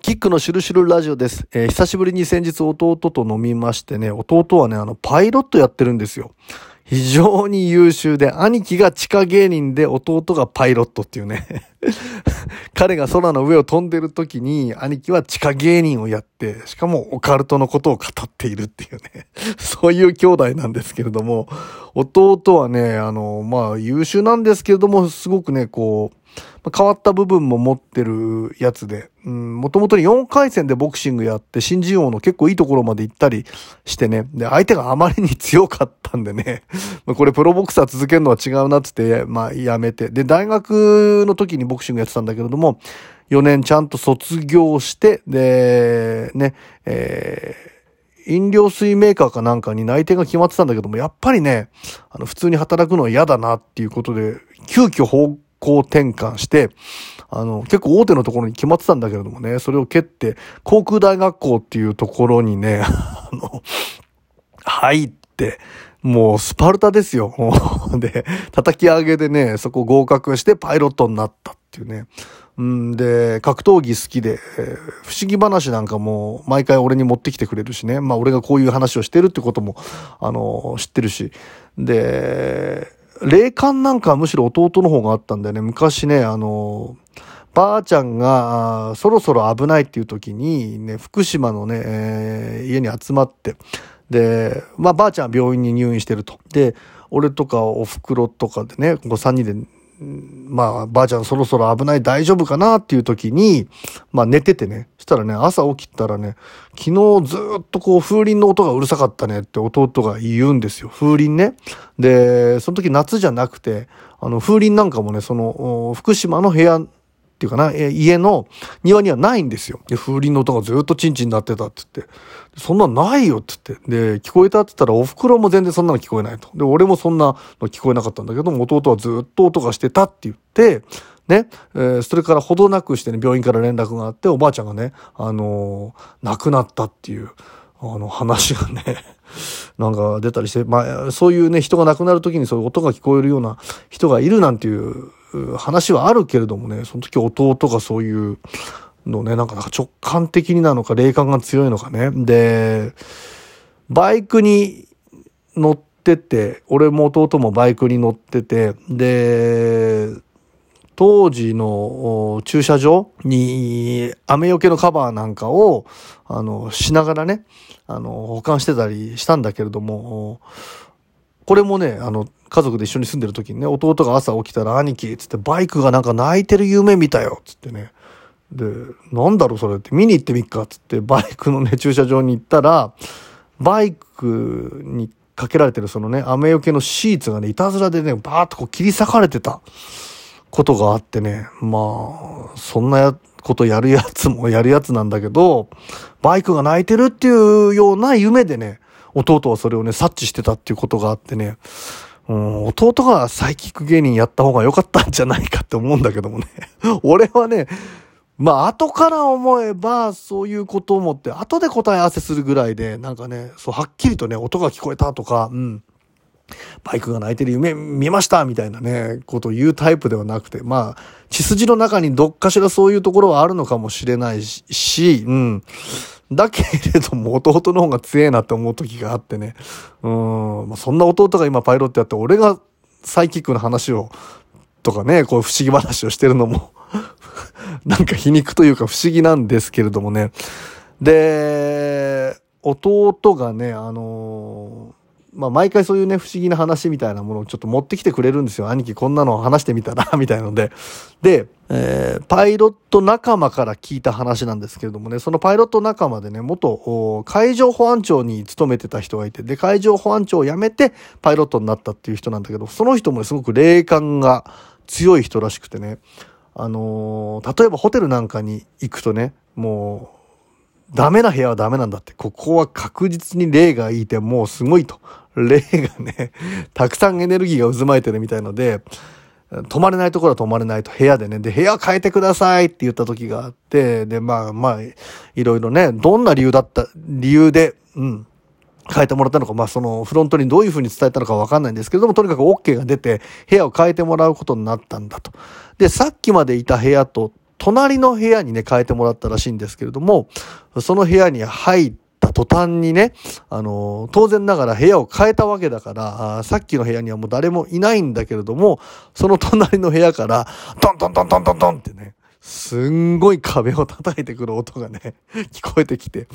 キックのシュルシュルラジオです。えー久しぶりに先日弟と飲みましてね、弟はね、あの、パイロットやってるんですよ。非常に優秀で、兄貴が地下芸人で弟がパイロットっていうね。彼が空の上を飛んでる時に、兄貴は地下芸人をやって、しかもオカルトのことを語っているっていうね。そういう兄弟なんですけれども、弟はね、あの、まあ、優秀なんですけれども、すごくね、こう、変わった部分も持ってるやつで、うん、もともとに4回戦でボクシングやって、新人王の結構いいところまで行ったりしてね、で、相手があまりに強かったんでね、これプロボクサー続けるのは違うなっつって、まあやめて、で、大学の時にボクシングやってたんだけれども、4年ちゃんと卒業して、で、ね、えー飲料水メーカーかなんかに内定が決まってたんだけども、やっぱりね、あの、普通に働くのは嫌だなっていうことで、急遽方向転換して、あの、結構大手のところに決まってたんだけれどもね、それを蹴って、航空大学校っていうところにね、あの、入って、もうスパルタですよ。で、叩き上げでね、そこ合格してパイロットになったっていうね。うんで、格闘技好きで、えー不思議話なんかも毎回俺に持ってきてくれるしね。まあ俺がこういう話をしてるってことも、あの、知ってるし。で、霊感なんかはむしろ弟の方があったんだよね。昔ね、あの、ばあちゃんがそろそろ危ないっていう時にね、福島のね、えー家に集まって、で、まあばあちゃんは病院に入院してると。で、俺とかお袋とかでね、こう3人で、まあばあちゃんそろそろ危ない大丈夫かなっていう時に、まあ寝ててね、たらね、朝起きたらね、昨日ずっとこう風鈴の音がうるさかったねって弟が言うんですよ。風鈴ね。で、その時夏じゃなくて、あの風鈴なんかもね、その、福島の部屋っていうかな、家の庭にはないんですよ。で、風鈴の音がずっとチンチン鳴ってたって言って。そんなんないよって言って。で、聞こえたって言ったら、お袋も全然そんなの聞こえないと。で、俺もそんなの聞こえなかったんだけども、弟はずっと音がしてたって言って、ね、えーそれからほどなくしてね、病院から連絡があって、おばあちゃんがね、あのー亡くなったっていう、あの話がね、なんか出たりして、まあ、そういうね、人が亡くなる時にそういう音が聞こえるような人がいるなんていうう話はあるけれどもね、その時弟がそういうのね、なんかなんか直感的になのか、霊感が強いのかね。で、バイクに乗ってて、俺も弟もバイクに乗ってて、で、当時の駐車場に雨よけのカバーなんかを、あの、しながらね、あの、保管してたりしたんだけれども、これもね、あの、家族で一緒に住んでる時にね、弟が朝起きたら、兄貴、つって、バイクがなんか泣いてる夢見たよ、つってね。で、なんだろうそれって、見に行ってみっか、つって、バイクのね、駐車場に行ったら、バイクにかけられてるそのね、雨よけのシーツがね、いたずらでね、バーッとこう切り裂かれてたことがあってね、まあ、そんなことやるやつも やるやつなんだけど、バイクが泣いてるっていうような夢でね、弟はそれをね、察知してたっていうことがあってね、うん、弟がサイキック芸人やった方が良かったんじゃないかって思うんだけどもね。俺はね、まあ、後から思えば、そういうことを思って、後で答え合わせするぐらいで、なんかね、そう、はっきりとね、音が聞こえたとか、うん。バイクが泣いてる夢見ましたみたいなね、ことを言うタイプではなくて、まあ、血筋の中にどっかしらそういうところはあるのかもしれないし、うん。だけれども弟の方が強えなって思う時があってね。うん。まあ、そんな弟が今パイロットやって、俺がサイキックの話を、とかね、こう不思議話をしてるのも、なんか皮肉というか不思議なんですけれどもね。で、弟がね、あのまあ、毎回そういうね、不思議な話みたいなものをちょっと持ってきてくれるんですよ。兄貴こんなの話してみたら、みたいので。で、えーパイロット仲間から聞いた話なんですけれどもね、そのパイロット仲間でね、元海上保安庁に勤めてた人がいて、で、海上保安庁を辞めてパイロットになったっていう人なんだけど、その人も、すごく霊感が強い人らしくてね、あのー例えばホテルなんかに行くとね、もう、ダメな部屋はダメなんだって。ここは確実に霊がいて、もうすごいと。霊がね、たくさんエネルギーが渦巻いてるみたいので、泊まれないところは泊まれないと部屋でね。で、部屋変えてくださいって言った時があって、で、まあまあ、いろいろね、どんな理由だった、理由で、うん。変えてもらったのか、まあそのフロントにどういうふうに伝えたのかわかんないんですけれども、とにかく OK が出て、部屋を変えてもらうことになったんだと。で、さっきまでいた部屋と隣の部屋にね、変えてもらったらしいんですけれども、その部屋に入った途端にね、あの、当然ながら部屋を変えたわけだから、さっきの部屋にはもう誰もいないんだけれども、その隣の部屋から、トントントントントントンってね、すんごい壁を叩いてくる音がね、聞こえてきて、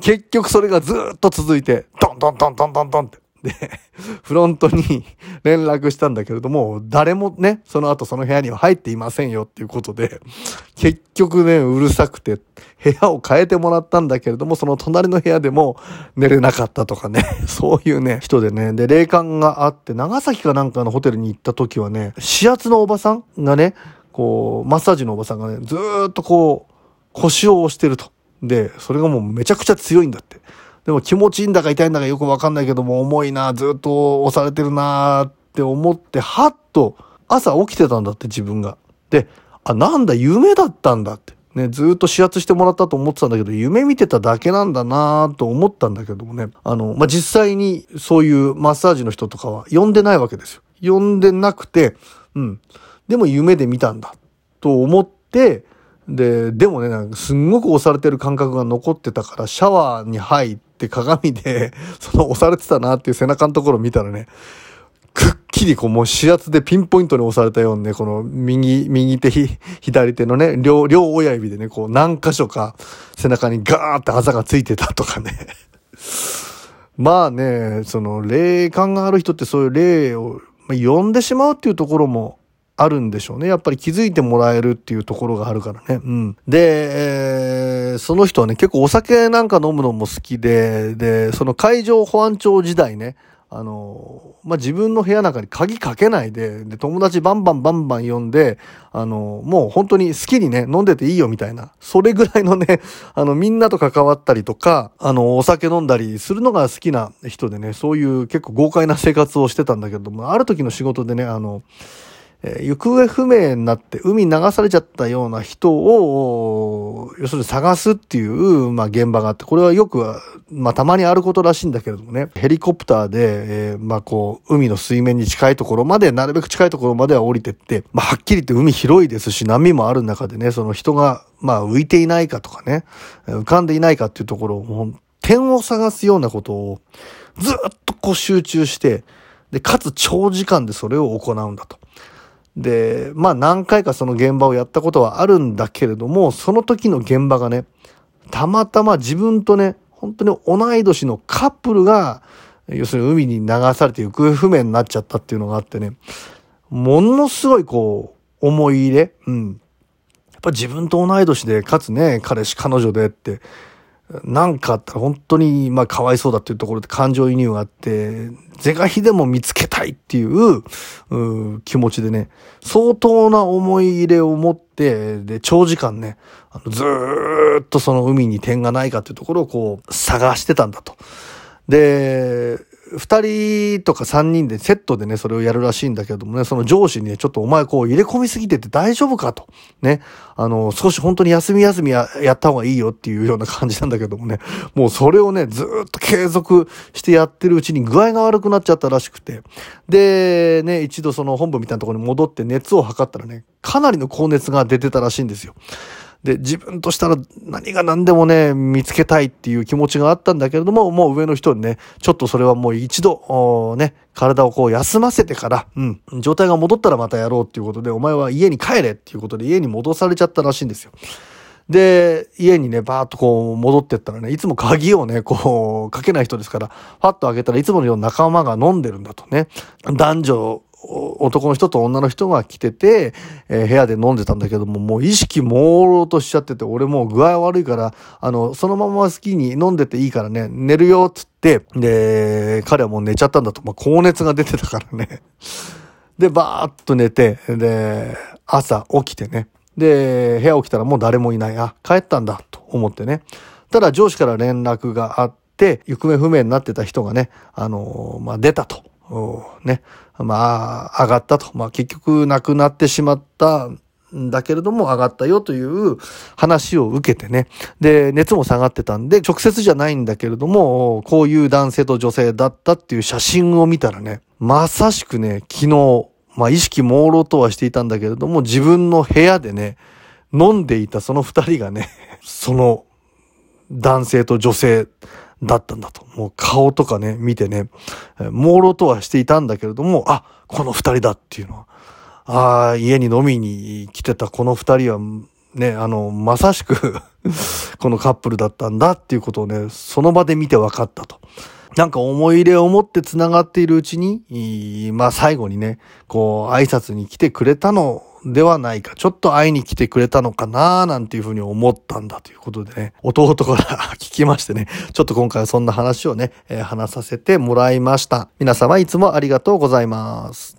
結局それがずっと続いて、トントントントントントンって、で、フロントに連絡したんだけれども、誰もね、その後その部屋には入っていませんよっていうことで、結局ね、うるさくて、部屋を変えてもらったんだけれども、その隣の部屋でも寝れなかったとかね、そういうね、人でね、で、霊感があって、長崎かなんかのホテルに行った時はね、指圧のおばさんがね、こう、マッサージのおばさんがね、ずっとこう、腰を押してると。で、それがもうめちゃくちゃ強いんだって。でも気持ちいいんだか痛いんだかよくわかんないけども、重いな、ずっと押されてるなって思って、はっと朝起きてたんだって自分が。で、あ、なんだ、夢だったんだって。ね、ずっと指圧してもらったと思ってたんだけど、夢見てただけなんだなと思ったんだけどもね。あの、まあ、実際にそういうマッサージの人とかは呼んでないわけですよ。呼んでなくて、うん。でも夢で見たんだと思って、で、でもね、なんかすんごく押されてる感覚が残ってたから、シャワーに入って鏡で、その押されてたなっていう背中のところ見たらね、くっきりこうもう指圧でピンポイントに押されたようにね、この右、右手、左手のね、両、両親指でね、こう何箇所か背中にガーってあざがついてたとかね。まあね、その霊感がある人ってそういう霊を呼んでしまうっていうところもあるんでしょうね。やっぱり気づいてもらえるっていうところがあるからね。うん。で、えー、その人はね、結構お酒なんか飲むのも好きで、で、その海上保安庁時代ね、あの、まあ、自分の部屋なんかに鍵かけないで、で、友達バンバンバンバン呼んで、あの、もう本当に好きにね、飲んでていいよみたいな、それぐらいのね、あの、みんなと関わったりとか、あの、お酒飲んだりするのが好きな人でね、そういう結構豪快な生活をしてたんだけども、ある時の仕事でね、あの、えー、行方不明になって海流されちゃったような人を、要するに探すっていう、まあ現場があって、これはよく、まあたまにあることらしいんだけれどもね、ヘリコプターで、えー、まあこう、海の水面に近いところまで、なるべく近いところまでは降りてって、まあはっきり言って海広いですし、波もある中でね、その人が、まあ浮いていないかとかね、浮かんでいないかっていうところを、点を探すようなことを、ずっとこう集中して、で、かつ長時間でそれを行うんだと。で、まあ何回かその現場をやったことはあるんだけれども、その時の現場がね、たまたま自分とね、本当に同い年のカップルが、要するに海に流されて行方不明になっちゃったっていうのがあってね、ものすごいこう、思い入れ、うん。やっぱ自分と同い年で、かつね、彼氏彼女でって、なんかあったら本当に、まあ、かわいそうだっていうところで感情移入があって、是が非でも見つけたいっていう、う気持ちでね、相当な思い入れを持って、で、長時間ね、あのずっとその海に点がないかっていうところをこう、探してたんだと。で、二人とか三人でセットでね、それをやるらしいんだけどもね、その上司にね、ちょっとお前こう入れ込みすぎてて大丈夫かと。ね。あの、少し本当に休み休みややった方がいいよっていうような感じなんだけどもね、もうそれをね、ずっと継続してやってるうちに具合が悪くなっちゃったらしくて。で、ね、一度その本部みたいなところに戻って熱を測ったらね、かなりの高熱が出てたらしいんですよ。で、自分としたら何が何でもね、見つけたいっていう気持ちがあったんだけれども、もう上の人にね、ちょっとそれはもう一度、ね、体をこう休ませてから、うん、状態が戻ったらまたやろうっていうことで、お前は家に帰れっていうことで家に戻されちゃったらしいんですよ。で、家にね、バーっとこう戻ってったらね、いつも鍵をね、こう、かけない人ですから、パッと開けたらいつものような仲間が飲んでるんだとね。男女男の人と女の人が来てて、えー、部屋で飲んでたんだけども、もう意識朦朧としちゃってて、俺もう具合悪いから、あの、そのまま好きに飲んでていいからね、寝るよ、つって、で、彼はもう寝ちゃったんだと。まあ、高熱が出てたからね。で、バーっと寝て、で、朝起きてね。で、部屋起きたらもう誰もいない。あ、帰ったんだ、と思ってね。ただ上司から連絡があって、行方不明になってた人がね、あのまあ、出たと。ね。まあ、上がったと。まあ、結局亡くなってしまったんだけれども上がったよという話を受けてね。で、熱も下がってたんで、直接じゃないんだけれども、こういう男性と女性だったっていう写真を見たらね、まさしくね、昨日、まあ意識朦朧とはしていたんだけれども、自分の部屋でね、飲んでいたその二人がね、その男性と女性だったんだと。もう顔とかね、見てね、朦朧とはしていたんだけれども、あ、この二人だっていうのは。ああ、家に飲みに来てたこの二人は、ね、あの、まさしく このカップルだったんだっていうことをね、その場で見て分かったと。なんか思い入れを持って繋がっているうちに、まあ最後にね、こう挨拶に来てくれたのではないか。ちょっと会いに来てくれたのかななんていうふうに思ったんだということでね、弟から聞きましてね、ちょっと今回はそんな話をね、えー、話させてもらいました。皆様いつもありがとうございます。